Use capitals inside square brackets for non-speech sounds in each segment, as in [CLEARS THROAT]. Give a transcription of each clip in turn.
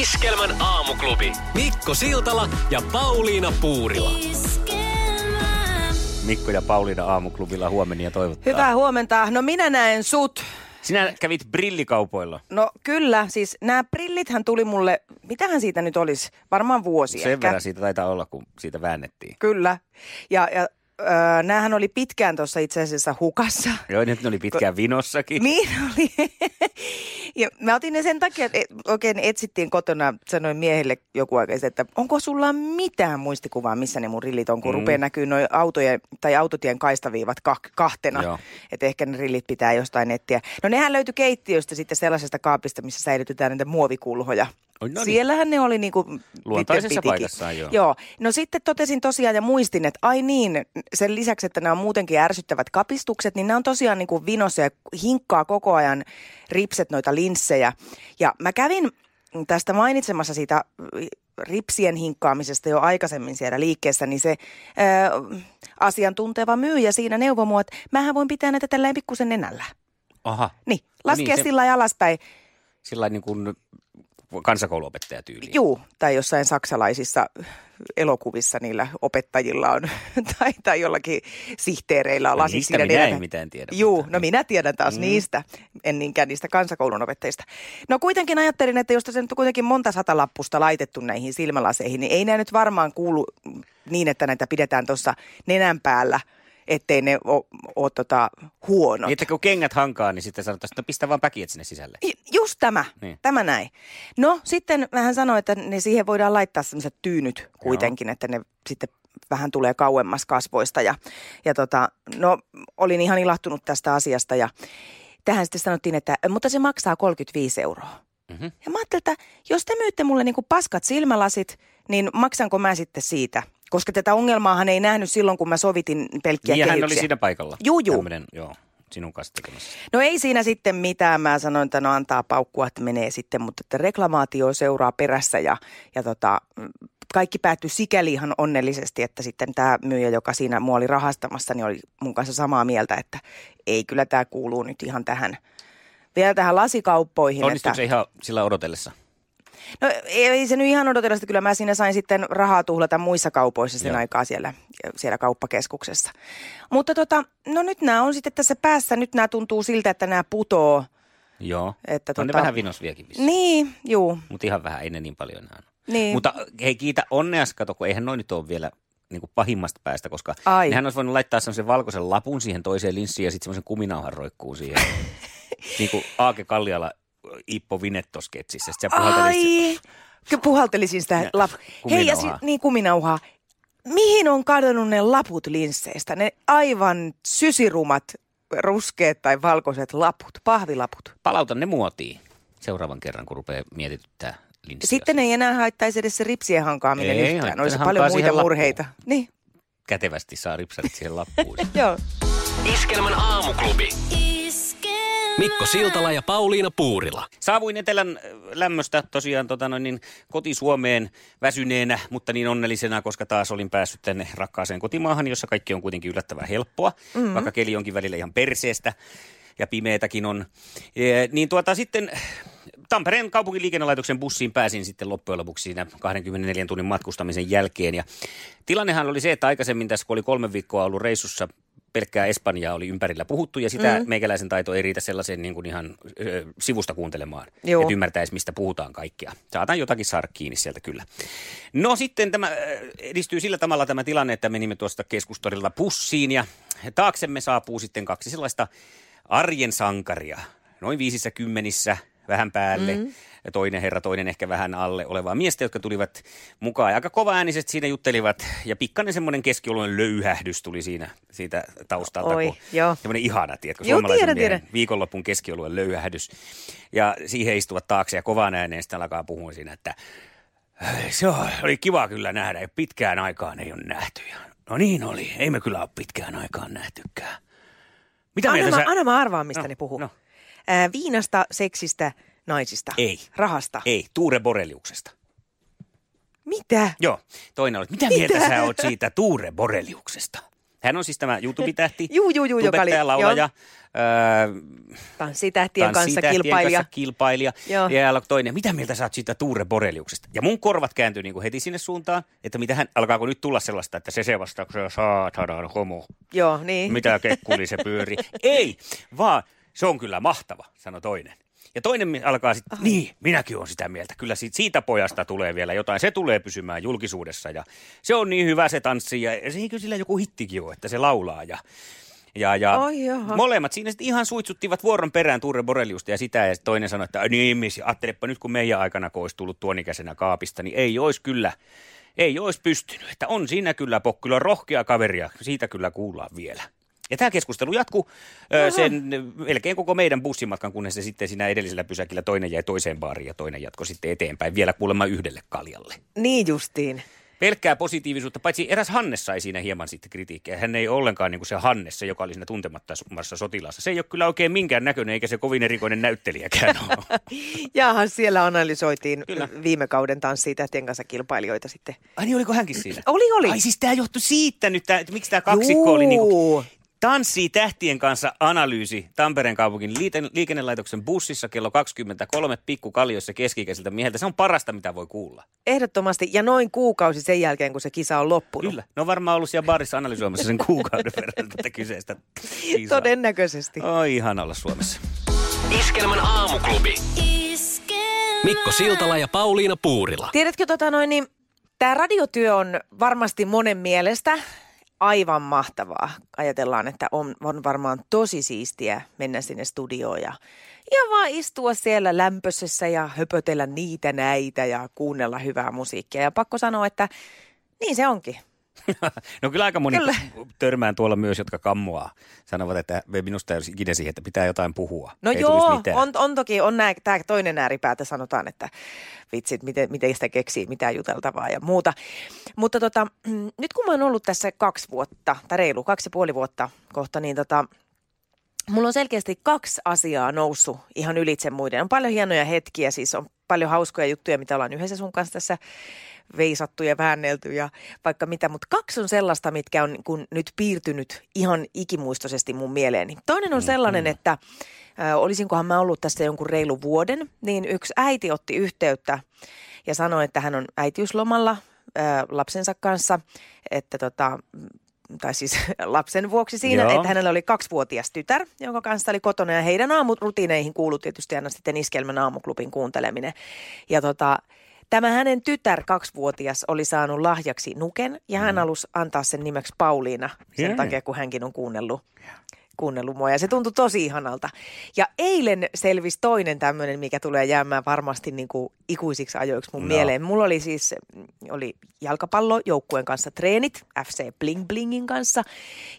Iskelmän aamuklubi. Mikko Siltala ja Pauliina Puurila. Mikko ja Pauliina aamuklubilla huomenia toivottaa. Hyvää huomenta. No minä näen sut. Sinä kävit brillikaupoilla. No kyllä, siis nämä brillithän tuli mulle, mitähän siitä nyt olisi, varmaan vuosi Sen ehkä. verran siitä taitaa olla, kun siitä väännettiin. Kyllä. Ja, ja öö, näähän oli pitkään tuossa itse asiassa hukassa. Joo, nyt ne oli pitkään vinossakin. Niin oli. [LAUGHS] ja mä otin ne sen takia, että et- oikein etsittiin kotona, sanoin miehelle joku aika että onko sulla mitään muistikuvaa, missä ne mun rillit on, kun mm. rupeaa näkyy noin autojen, tai autotien kaistaviivat kah- kahtena. Että ehkä ne rillit pitää jostain etsiä. No nehän löytyi keittiöstä sitten sellaisesta kaapista, missä säilytetään niitä muovikulhoja. No niin. Siellähän ne oli niinku... Luontaisessa paikassaan, joo. Joo. No sitten totesin tosiaan ja muistin, että ai niin, sen lisäksi, että nämä on muutenkin ärsyttävät kapistukset, niin nämä on tosiaan niin kuin vinossa ja hinkkaa koko ajan ripset noita linssejä. Ja mä kävin tästä mainitsemassa siitä ripsien hinkkaamisesta jo aikaisemmin siellä liikkeessä, niin se ää, asiantunteva myyjä siinä neuvoi mua, että mähän voin pitää näitä tällä pikkusen nenällä. Aha. Niin, No laskea niin, niin, se- sillä lailla alaspäin. Sillä niin kuin kansakouluopettaja tyyliin. Juu, tai jossain saksalaisissa elokuvissa niillä opettajilla on, [LAUGHS] tai, tai jollakin sihteereillä on No lasit niistä minä en mitään tiedä, Juu, mutta- no minä tiedän taas mm. niistä, en niinkään niistä kansakoulun opettajista. No kuitenkin ajattelin, että jos tässä nyt on kuitenkin monta sata lappusta laitettu näihin silmälaseihin, niin ei nämä nyt varmaan kuulu niin, että näitä pidetään tuossa nenän päällä, ettei ne ole tota, huonot. Niin, että kun kengät hankaa, niin sitten sanotaan, että no pistä vaan päkiet sinne sisälle. Ju- Just tämä, Niin. tämä näin. No sitten hän sanoi, että ne siihen voidaan laittaa sellaiset tyynyt kuitenkin, että ne sitten vähän tulee kauemmas kasvoista. Ja, ja tota, no olin ihan ilahtunut tästä asiasta ja tähän sitten sanottiin, että mutta se maksaa 35 euroa. Mhm. Ja mä ajattelin, että jos te myytte mulle niin kuin paskat silmälasit, niin maksanko mä sitten siitä? Koska tätä ongelmaahan ei nähnyt silloin, kun mä sovitin pelkkiä Niin ja hän oli kehyksiä. siinä paikalla. Juu, juu. Tämmönen, joo, sinun kanssa tekemässä. No ei siinä sitten mitään. Mä sanoin, että no antaa paukkua, että menee sitten, mutta että reklamaatio seuraa perässä ja, ja tota, kaikki päättyi sikäli ihan onnellisesti, että sitten tämä myyjä, joka siinä mua oli rahastamassa, niin oli mun kanssa samaa mieltä, että ei kyllä tämä kuuluu nyt ihan tähän, vielä tähän lasikauppoihin. Onnistuiko että, se ihan sillä odotellessa? No ei se nyt ihan odotella kyllä mä siinä sain sitten rahaa tuhlata muissa kaupoissa sen Joo. aikaa siellä, siellä kauppakeskuksessa. Mutta tota, no nyt nämä on sitten tässä päässä, nyt nämä tuntuu siltä, että nämä putoo. Joo. Että on ne tota- vähän vinos vissiin. Niin, juu. Mutta ihan vähän, ei ne niin paljon enää. Niin. Mutta hei, kiitä onneas, kato, kun eihän noin nyt ole vielä niin kuin pahimmasta päästä, koska Ai. nehän olisi voinut laittaa semmoisen valkoisen lapun siihen toiseen linssiin ja sitten semmoisen kuminauhan roikkuun siihen. [LAUGHS] niin kuin Aake Kalliala Ippo Vinetto-sketsissä. Sitten sä puhaltelit- Ai, puhaltelisin sitä Ja lap... Hei, ja si- niin kuminauhaa. Mihin on kadonnut ne laput linsseistä? Ne aivan sysirumat ruskeat tai valkoiset laput, pahvilaput. Palauta ne muotiin seuraavan kerran, kun rupeaa mietityttää linssiä. Sitten ei enää haittaisi edes se ripsien hankaaminen Ei yhtään. Olisi paljon muita lappuun. murheita. Niin, Kätevästi saa ripsarit siihen lappuun. [LAUGHS] joo. Iskelmän aamuklubi. Mikko Siltala ja Pauliina Puurila. Saavuin Etelän äh, lämmöstä tosiaan tota noin, niin koti-Suomeen väsyneenä, mutta niin onnellisena, koska taas olin päässyt tänne rakkaaseen kotimaahan, jossa kaikki on kuitenkin yllättävän helppoa, mm-hmm. vaikka keli onkin välillä ihan perseestä ja pimeätäkin on. E, niin tuota sitten Tampereen kaupunkiliikennelaitoksen bussiin pääsin sitten loppujen lopuksi siinä 24 tunnin matkustamisen jälkeen. Ja tilannehan oli se, että aikaisemmin tässä kun oli kolme viikkoa ollut reissussa pelkkää Espanjaa oli ympärillä puhuttu ja sitä mm. meikäläisen taito ei riitä sellaiseen niin kuin ihan ö, sivusta kuuntelemaan, Joo. että ymmärtäisi mistä puhutaan kaikkea. Saatan jotakin saada kiinni sieltä kyllä. No sitten tämä edistyy sillä tavalla tämä tilanne, että menimme tuosta keskustorilta pussiin ja taaksemme saapuu sitten kaksi sellaista arjen sankaria, noin viisissä kymmenissä, vähän päälle. Mm. Ja toinen herra, toinen ehkä vähän alle olevaa miestä, jotka tulivat mukaan. Ja aika kova ääniset siinä juttelivat ja pikkainen semmoinen keskioluinen löyhähdys tuli siinä siitä taustalta. Oi, kun, joo. Semmoinen ihana, tiedätkö, Joo, suomalaisen tiedän, miehen tiedän. viikonloppun keskioluen löyhähdys. Ja siihen istuvat taakse ja kovaan ääneen sitten alkaa puhua siinä, että Se oli kiva kyllä nähdä. Pitkään aikaan ei ole nähty. No niin oli. Ei me kyllä ole pitkään aikaan nähtykään. Mitä anna, mä, sä... anna mä arvaan, mistä no, ne puhuu. No. Äh, viinasta, seksistä, naisista. Ei. Rahasta. Ei, Tuure Boreliuksesta. Mitä? Joo, toinen oli, mitä, mitä mieltä sä oot siitä Tuure Boreliuksesta? Hän on siis tämä YouTube-tähti, [LAUGHS] juu, juu, juu, joka oli, laulaja, öö, tanssitähtien kanssa kilpailija. Kanssa kilpailija. Joo. Ja toinen, mitä mieltä sä oot siitä Tuure Boreliuksesta? Ja mun korvat kääntyy niin kuin heti sinne suuntaan, että mitä hän, alkaako nyt tulla sellaista, että se se vastaa, saatanan homo. Joo, niin. Mitä kekkuli se pyöri. [LAUGHS] Ei, vaan se on kyllä mahtava, sanoi toinen. Ja toinen alkaa sitten, niin, minäkin olen sitä mieltä. Kyllä siitä, siitä pojasta tulee vielä jotain. Se tulee pysymään julkisuudessa ja se on niin hyvä se tanssi ja se kyllä sillä joku hittikin on, että se laulaa ja ja, ja oh, molemmat siinä sitten ihan suitsuttivat vuoron perään Turre Boreliusta ja sitä ja toinen sanoi, että niin, ajattelepa nyt kun meidän aikana kun olisi tullut tuonikäisenä kaapista, niin ei olisi kyllä, ei olisi pystynyt. Että on siinä kyllä pokkyllä rohkea kaveria, siitä kyllä kuullaan vielä. Ja tämä keskustelu jatkuu ö, sen melkein koko meidän bussimatkan, kunnes se sitten siinä edellisellä pysäkillä toinen jäi toiseen baariin ja toinen jatko sitten eteenpäin vielä kuulemma yhdelle kaljalle. Niin justiin. Pelkkää positiivisuutta, paitsi eräs Hannes sai siinä hieman sitten kritiikkiä. Hän ei ollenkaan niin kuin se Hannes, se joka oli siinä tuntemattomassa sotilassa. Se ei ole kyllä oikein minkään näköinen, eikä se kovin erikoinen näyttelijäkään [LAUGHS] ole. Jaahan siellä analysoitiin kyllä. viime kauden tanssitähtien kanssa kilpailijoita sitten. Ai niin, oliko hänkin siinä? Oli, oli. Ai siis tämä johtui siitä nyt, tää, että miksi tämä kaksikko Juu. oli niin kuin Tanssii tähtien kanssa analyysi Tampereen kaupungin liikennelaitoksen bussissa kello 23 pikkukaljoissa keskikäisiltä mieheltä. Se on parasta, mitä voi kuulla. Ehdottomasti, ja noin kuukausi sen jälkeen, kun se kisa on loppunut. Kyllä, ne on varmaan ollut siellä barissa analysoimassa sen kuukauden verran tätä kyseistä kisaa. Todennäköisesti. Oi, ihan olla Suomessa. Iskelmän aamuklubi. Mikko Siltala ja Pauliina Puurila. Tiedätkö, tota noin, niin tämä radiotyö on varmasti monen mielestä aivan mahtavaa. Ajatellaan, että on, on varmaan tosi siistiä mennä sinne studioon ja, ja vaan istua siellä lämpöisessä ja höpötellä niitä näitä ja kuunnella hyvää musiikkia. Ja pakko sanoa, että niin se onkin. [LAUGHS] no kyllä aika moni kyllä. törmään tuolla myös, jotka kammoaa. Sanovat, että minusta ei olisi ikinä siihen, että pitää jotain puhua. No ei joo, on, on toki, on nää, tämä toinen ääripäätä sanotaan, että vitsit, miten, miten sitä keksii, mitä juteltavaa ja muuta. Mutta tota, [CLEARS THROAT] nyt kun mä oon ollut tässä kaksi vuotta, tai reilu kaksi ja puoli vuotta kohta, niin tota, Mulla on selkeästi kaksi asiaa noussut ihan ylitse muiden. On paljon hienoja hetkiä, siis on paljon hauskoja juttuja, mitä ollaan yhdessä sun kanssa tässä veisattu ja väännelty ja vaikka mitä. Mutta kaksi on sellaista, mitkä on kun nyt piirtynyt ihan ikimuistoisesti mun mieleeni. Toinen on sellainen, mm-hmm. että olisinkohan mä ollut tässä jonkun reilu vuoden, niin yksi äiti otti yhteyttä ja sanoi, että hän on äitiyslomalla lapsensa kanssa, että tota, tai siis [LAUGHS] lapsen vuoksi siinä, Joo. että hänellä oli kaksivuotias tytär, jonka kanssa oli kotona ja heidän aamurutiineihin kuului tietysti aina sitten iskelmän aamuklubin kuunteleminen. Ja tota, Tämä hänen tytär, kaksivuotias, oli saanut lahjaksi nuken ja hän mm. halusi antaa sen nimeksi Pauliina sen yeah. takia, kun hänkin on kuunnellut, kuunnellut mua. Ja se tuntui tosi ihanalta. Ja eilen selvisi toinen tämmöinen, mikä tulee jäämään varmasti niin kuin ikuisiksi ajoiksi mun no. mieleen. Mulla oli siis oli jalkapallojoukkueen kanssa treenit, FC Bling Blingin kanssa.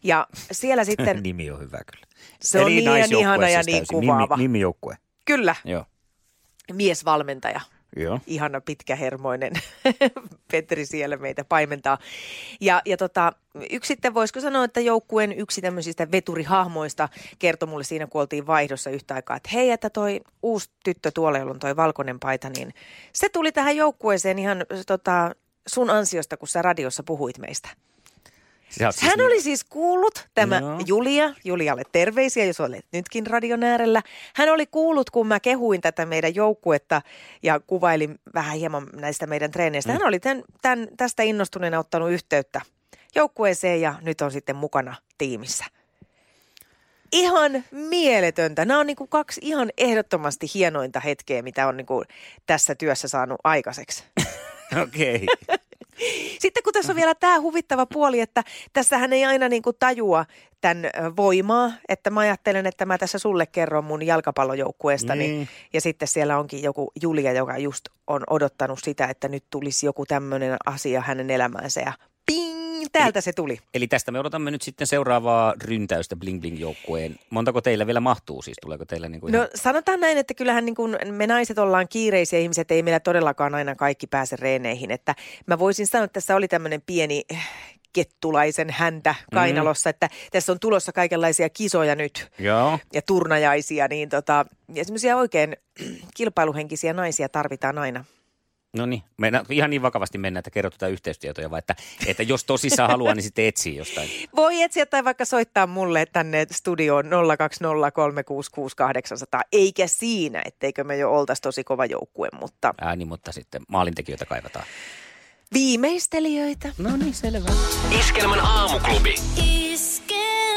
Ja siellä [LAUGHS] sitten... Nimi on hyvä kyllä. Se Eli on niin ihana ja niin kuvaava. Nimi, nimijoukkue. Kyllä. Joo. Miesvalmentaja. Joo. Ihana pitkähermoinen [LAUGHS] Petri siellä meitä paimentaa. Ja, ja tota, yksi sitten voisiko sanoa, että joukkueen yksi tämmöisistä veturihahmoista kertoi mulle siinä, kun oltiin vaihdossa yhtä aikaa, että hei, että toi uusi tyttö tuolla, jolla on toi valkoinen paita, niin se tuli tähän joukkueeseen ihan tota, sun ansiosta, kun sä radiossa puhuit meistä. Siis Hän oli siis kuullut, tämä no. Julia, Julialle terveisiä, jos olet nytkin radion äärellä. Hän oli kuullut, kun mä kehuin tätä meidän joukkuetta ja kuvailin vähän hieman näistä meidän treeneistä. Mm. Hän oli tämän, tämän, tästä innostuneena ottanut yhteyttä joukkueeseen ja nyt on sitten mukana tiimissä. Ihan mieletöntä. Nämä on niin kuin kaksi ihan ehdottomasti hienointa hetkeä, mitä on niin kuin tässä työssä saanut aikaiseksi. [LAUGHS] Okei. Okay. Sitten kun tässä on vielä tämä huvittava puoli, että tässähän ei aina niin kuin tajua tämän voimaa, että mä ajattelen, että mä tässä sulle kerron mun jalkapallojoukkueestani niin. ja sitten siellä onkin joku Julia, joka just on odottanut sitä, että nyt tulisi joku tämmöinen asia hänen elämäänsä ja ping, täältä se tuli. Eli tästä me odotamme nyt sitten seuraavaa ryntäystä Bling Bling joukkueen. Montako teillä vielä mahtuu siis? Tuleeko teillä niin kuin No ihan... sanotaan näin, että kyllähän niin kuin me naiset ollaan kiireisiä ihmiset, ei meillä todellakaan aina kaikki pääse reeneihin. Että mä voisin sanoa, että tässä oli tämmöinen pieni eh, kettulaisen häntä kainalossa, mm. että tässä on tulossa kaikenlaisia kisoja nyt Joo. ja turnajaisia, niin tota, ja semmoisia oikein [CLEARS THROAT] kilpailuhenkisiä naisia tarvitaan aina. No niin, ihan niin vakavasti mennään, että kerrot tätä yhteystietoja, vai että, että jos tosissaan haluaa, niin sitten etsii jostain. [LAUGHS] Voi etsiä tai vaikka soittaa mulle tänne studioon 020366800, eikä siinä, etteikö me jo oltaisi tosi kova joukkue, mutta Ääni, mutta sitten maalintekijöitä kaivataan. viimeistelijöitä. No niin, selvä. Iskelmän aamuklubi.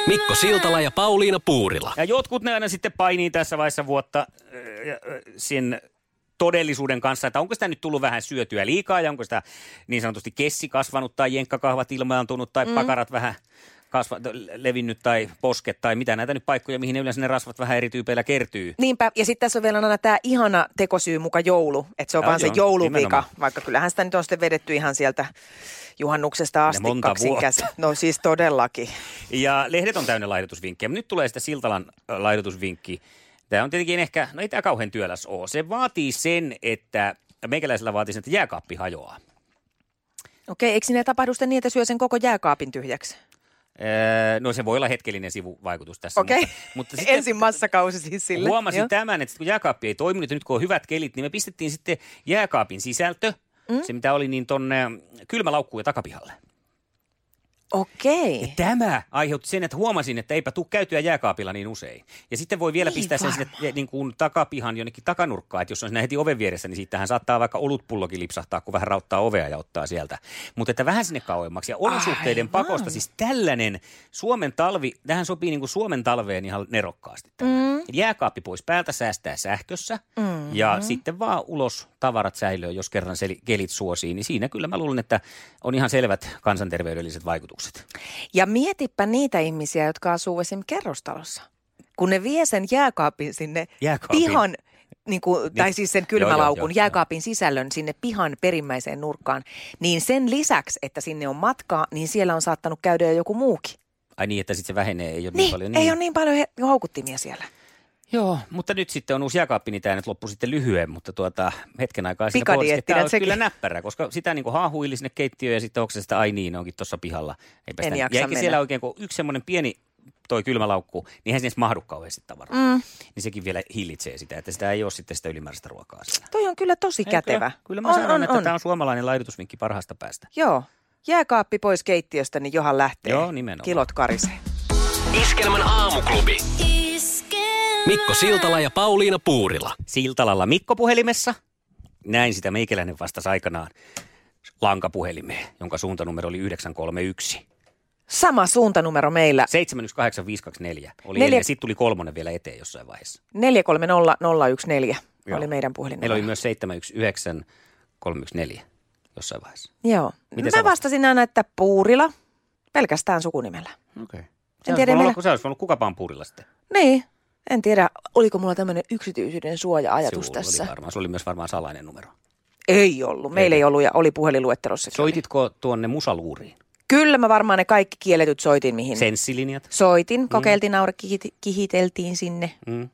Mikko Siltala ja Pauliina Puurila. Ja jotkut ne aina sitten painii tässä vaiheessa vuotta äh, ja, äh, sen todellisuuden kanssa, että onko sitä nyt tullut vähän syötyä liikaa ja onko sitä niin sanotusti kessi kasvanut tai jenkkakahvat ilmaantunut tai mm. pakarat vähän kasva, levinnyt tai posket tai mitä näitä nyt paikkoja, mihin ne yleensä ne rasvat vähän eri tyypeillä kertyy. Niinpä, ja sitten tässä on vielä aina tämä ihana tekosyy muka joulu, että se on Joo, vaan se jouluvika, nimenomaan. vaikka kyllähän sitä nyt on sitten vedetty ihan sieltä juhannuksesta asti monta kaksin. [LAUGHS] No siis todellakin. Ja lehdet on täynnä laihdutusvinkkejä, mutta nyt tulee sitä Siltalan äh, laihdutusvinkki. Tämä on tietenkin ehkä, no ei tämä kauhean työläs ole. Se vaatii sen, että meikäläisellä vaatii sen, että jääkaappi hajoaa. Okei, eikö sinne tapahdu sitten niin, että syö sen koko jääkaapin tyhjäksi? Öö, No se voi olla hetkellinen sivuvaikutus tässä. Okei, [LAUGHS] Mutta, mutta [LAUGHS] sitten ensin massakausi siis sille. huomasin Joo. tämän, että kun jääkaappi ei toiminut ja nyt kun on hyvät kelit, niin me pistettiin sitten jääkaapin sisältö, mm? se mitä oli niin tonne kylmälaukkuun ja takapihalle. Okei. Tämä aiheutti sen, että huomasin, että eipä tule käytyä jääkaapilla niin usein. Ja sitten voi vielä Niin pistää sen sinne niin kuin takapihan jonnekin takanurkkaan, että jos on siinä heti oven vieressä, niin siitähän saattaa vaikka olutpullokin lipsahtaa, kun vähän rauttaa ovea ja ottaa sieltä. Mutta että vähän sinne kauemmaksi. Ja olosuhteiden Aivan. pakosta, siis tällainen Suomen talvi, tähän sopii niin kuin Suomen talveen ihan nerokkaasti. Mm. Jääkaappi pois päältä säästää sähkössä mm. ja sitten vaan ulos tavarat säilöö, jos kerran kelit suosii. Niin siinä kyllä mä luulen, että on ihan selvät kansanterveydelliset vaikutukset. Ja mietipä niitä ihmisiä, jotka asuu esimerkiksi kerrostalossa. Kun ne vie sen jääkaapin sinne Jääkaapin. pihan, niin kuin, tai Niin. siis sen Joo, joo, kylmälaukun, joo, jääkaapin sisällön sinne pihan perimmäiseen nurkkaan, niin sen lisäksi, että sinne on matkaa, niin siellä on saattanut käydä jo joku muukin. Ai niin, että sitten se vähenee, ei ole niin, Niin, paljon. ei ole niin paljon he, houkuttimia siellä. Joo, mutta nyt sitten on uusi jääkaappi, niin tämä nyt loppui sitten lyhyen, mutta tuota, hetken aikaa siinä puolesta. Tämä sekin. kyllä näppärä, koska sitä niin kuin haahuili sinne keittiöön ja sitten onko se sitä, ai niin, onkin tuossa pihalla. Eipä En sitä, jaksa mennä. siellä oikein, kun yksi semmoinen pieni toi kylmälaukku, niin eihän sinne mahdu kauheasti tavaraa. Mm. Niin sekin vielä hillitsee sitä, että sitä ei ole sitten sitä ylimääräistä ruokaa siellä. Toi on kyllä tosi Ei, kätevä. Kyllä, kyllä mä on, sanon, on, että on. tämä on suomalainen laidutusvinkki parhaasta päästä. Joo. Jääkaappi pois keittiöstä, niin johan lähtee. Joo, nimenomaan. Kilot karisee. Iskelmän aamuklubi. Mikko Siltala ja Pauliina Puurila. Siltalalla Mikko puhelimessa. Näin sitä meikäläinen vastasi aikanaan lankapuhelimeen, jonka suuntanumero oli 931. Sama suuntanumero meillä. 718524 oli Neljä- Neljä... Sitten tuli kolmonen vielä eteen jossain vaiheessa. 430014 Joo. oli meidän puhelinnumero. Meillä oli myös 719314 jossain vaiheessa. Joo. Miten sä Mä vastasin aina, että Puurila, pelkästään sukunimellä. Okei. Okay. En tiedä, Se meillä- olisi voinut, se olisi voinut kukapaan puurilla sitten. Niin, en tiedä, oliko mulla tämmöinen yksityisyyden suoja-ajatus Sinulla tässä. Oli varmaan. Se oli myös varmaan salainen numero. Ei ollut, meillä ei ollut ja oli puhelinluettelossa. Soititko tuonne musaluuriin? Kyllä mä varmaan ne kaikki kielletyt soitin, mihin Senssilinjat? soitin. Kokeiltiin, naura, kihit- kihiteltiin sinne. Mm.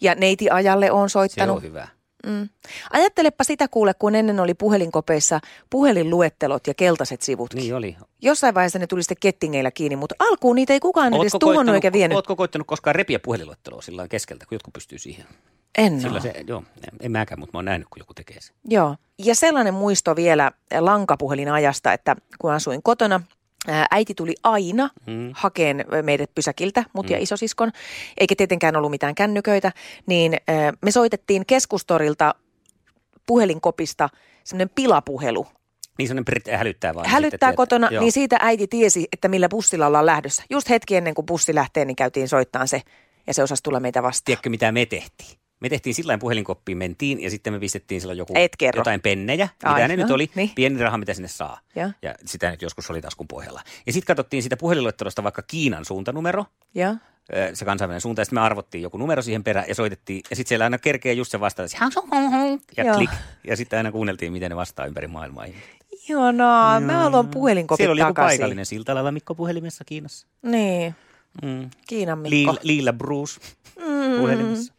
Ja neiti ajalle on Se soittanut. on hyvä. Mm. Ajattelepa sitä kuule, kun ennen oli puhelinkopeissa puhelinluettelot ja keltaiset sivut. Niin oli. Jossain vaiheessa ne tuli sitten kettingeillä kiinni, mutta alkuun niitä ei kukaan edes tuonut eikä vienyt. Ootko koittanut koskaan repiä puhelinluetteloa sillä keskeltä, kun jotkut pystyy siihen? En Sillä se, joo, en mäkään, mutta mä oon nähnyt, kun joku tekee sen. Joo. Ja sellainen muisto vielä lankapuhelinajasta, että kun asuin kotona, äiti tuli aina Mm. hakeen meidät pysäkiltä, mut ja isosiskon, eikä tietenkään ollut mitään kännyköitä, niin me soitettiin keskustorilta puhelinkopista semmoinen pilapuhelu. Niin prit- hälyttää vaan. Hälyttää kotona, joo. niin siitä äiti tiesi, että millä bussilla ollaan lähdössä. Just hetki ennen kuin bussi lähtee, niin käytiin soittaa se, ja se osasi tulla meitä vastaan. Tiedätkö, mitä me tehtiin? Me tehtiin sillä puhelinkoppiin, mentiin ja sitten me pistettiin silloin joku, jotain pennejä, Ai, mitä ne no, nyt oli, niin. pieni raha, mitä sinne saa. Ja. ja sitä nyt joskus oli taskun pohjalla. Ja sitten katsottiin sitä puhelinluettelosta vaikka Kiinan suuntanumero, Ja? se kansainvälinen suunta, ja sitten me arvottiin joku numero siihen perään ja soitettiin. Ja sitten siellä aina kerkee just se vastaa, ja Joo. klik. Ja sitten aina kuunneltiin, miten ne vastaa ympäri maailmaa. Ihanaa. Mä haluan puhelinkopit Siellä oli joku takaisin. paikallinen Siltalalla Mikko puhelimessa Kiinassa. Niin. Mm. Kiinan Mikko. Liila, Liila Bruce Mm. puhelimessa.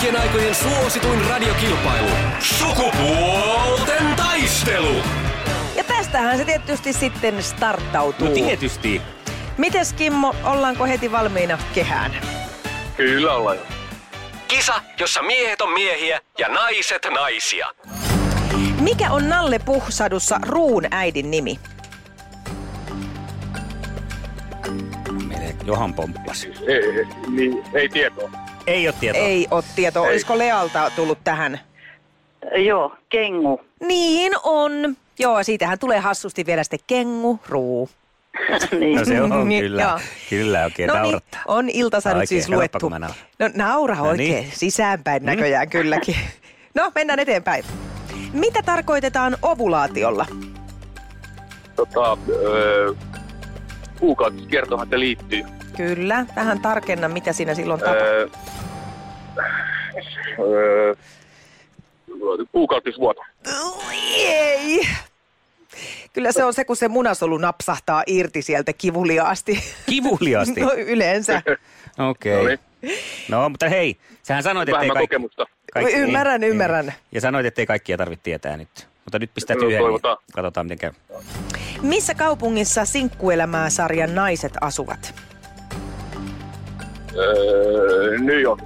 Kaikkien aikojen suosituin radiokilpailu. Sukupuolten taistelu. Ja tästähän se tietysti sitten starttautuu. No tietysti. Mites Kimmo, ollaanko heti valmiina kehään? Kyllä ollaan. Kisa, jossa miehet on miehiä ja naiset naisia. Mikä on Nalle Puhsadussa Ruun äidin nimi? Johan pomppas. Ei, niin, ei tietoa. Ei ole tietoa. Ei ole tietoa. Ei. Olisiko Lealta tullut tähän? Joo, kengu. Niin on. Joo, siitähän tulee hassusti vielä sitten kengu, ruu. [LAUGHS] niin. No se on Niin, kyllä. joo. Kyllä oikein no niin, on iltasadut Oikein, siis luettu. nauran. No naura No oikein, niin. sisäänpäin näköjään kylläkin. [LAUGHS] No, mennään eteenpäin. Mitä tarkoitetaan ovulaatiolla? Tota, öö, kuukautiskertohan se liittyy. Kyllä, vähän tarkenna, mitä siinä silloin tapahtuu. Öö, öö, kuukautisvuoto. Ei. Kyllä se on se, kun se munasolu napsahtaa irti sieltä kivuliaasti. Kivuliaasti. [LAUGHS] No yleensä. Okei. No Okay. niin, No, mutta hei, sähän sanoit, ettei vähemmän kaikki... kokemusta. Ymmärrän, ymmärrän. Ja sanoit, ettei kaikkia tarvitse tietää nyt. Mutta nyt pistät No, yhden, niin katsotaan miten käy. Missä kaupungissa Sinkkuelämää-sarjan naiset asuvat? Öö, New York.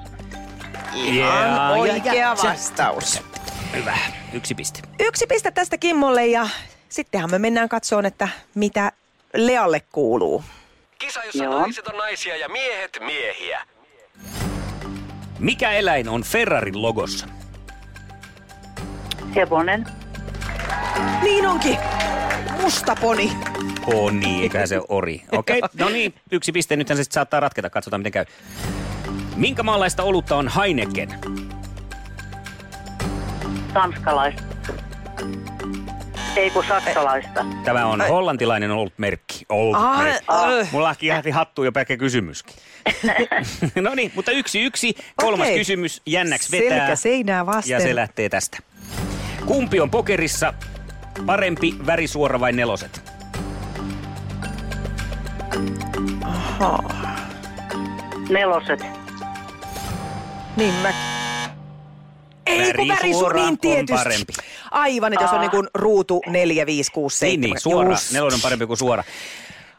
Ihan oikea ja- vastaus. Hyvä, yksi piste. Yksi piste tästä Kimmolle ja sittenhän me mennään katsoon, että mitä Lealle kuuluu. Kisa, jossa Joo. naiset on naisia ja miehet miehiä. Mikä eläin on Ferrarin logossa? Hevonen. Niin onkin. Musta poni. On niin, eiköhän se ori. [LAUGHS] Okei, okay. no niin, yksi piste. Nythän se sitten saattaa ratketa. Katsotaan, miten käy. Minkä maalaista olutta on Heineken? Tanskalaista. Ei kun saksalaista. Tämä on hollantilainen olutmerkki. Olutmerkki. Ah, Mulla lähti hattuun jo pelkkä kysymyskin. [LAUGHS] no niin, mutta yksi yksi. Kolmas Okei. kysymys. Jännäksi vetää. Selkä seinää vasten. Ja se lähtee tästä. Kumpi on pokerissa parempi värisuora vai neloset? Neloset. Niin mä... Ei kun Värisuora niin on tietysti. parempi. Aivan, että jos on niin kuin ruutu 4, 5, 6, 7. Niin, niin, suora. Nelonen on parempi kuin suora.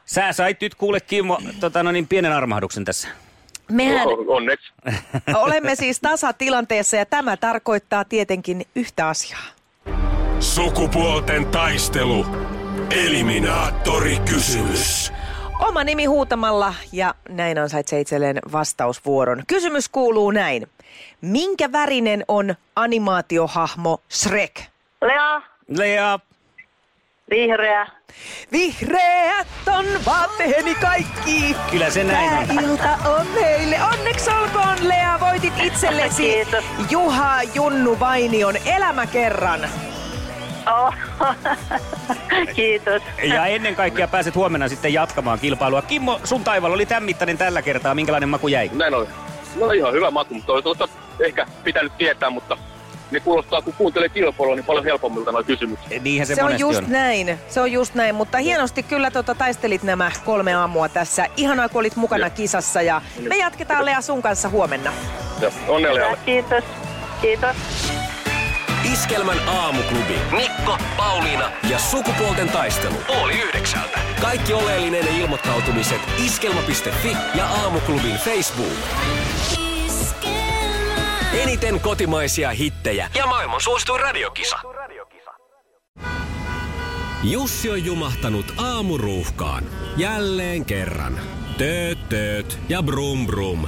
Sä sait nyt kuule Kimmo tota, no niin, pienen armahduksen tässä. Mehän On- Onneksi. olemme siis tasatilanteessa ja tämä tarkoittaa tietenkin yhtä asiaa. Sukupuolten taistelu. Eliminaattori kysymys. Oma nimi huutamalla ja näin ansaitsee itselleen vastausvuoron. Kysymys kuuluu näin. Minkä värinen on animaatiohahmo Shrek? Lea. Lea, Vihreä. Vihreät on vaatteeni kaikki. kyllä se näin on. Tää ilta on meille. Onneksi olkoon Lea, voitit itsellesi Kiitos. Juha Junnu Vainion elämäkerran. Oh. [LAUGHS] Kiitos. Ja ennen kaikkea pääset huomenna sitten jatkamaan kilpailua. Kimmo, sun taival oli tämän mittainen tällä kertaa. Minkälainen maku jäi? Näin oli. No ihan hyvä maku, mutta olisi tuossa ehkä pitänyt tietää, mutta ne kuulostaa, kun kuuntelee kilpailua, niin paljon helpommilta nuo kysymykset. Niinhän se, Se on just on. näin, se on just näin, mutta hienosti kyllä tota, taistelit nämä kolme aamua tässä. Ihanaa, kun olit mukana kisassa ja me jatketaan Lea sun kanssa huomenna. Ja onnea. Kiitos. Kiitos. Iskelmän aamuklubi. Mikko, Pauliina ja sukupuolten taistelu. Oli yhdeksältä. Kaikki oleellinen ilmoittautumiset iskelma.fi ja aamuklubin Facebook. Eniten kotimaisia hittejä ja maailman suosituin radiokisa. Jussi on jumahtanut aamuruuhkaan. Jälleen kerran. Tööt, tööt ja brum brum.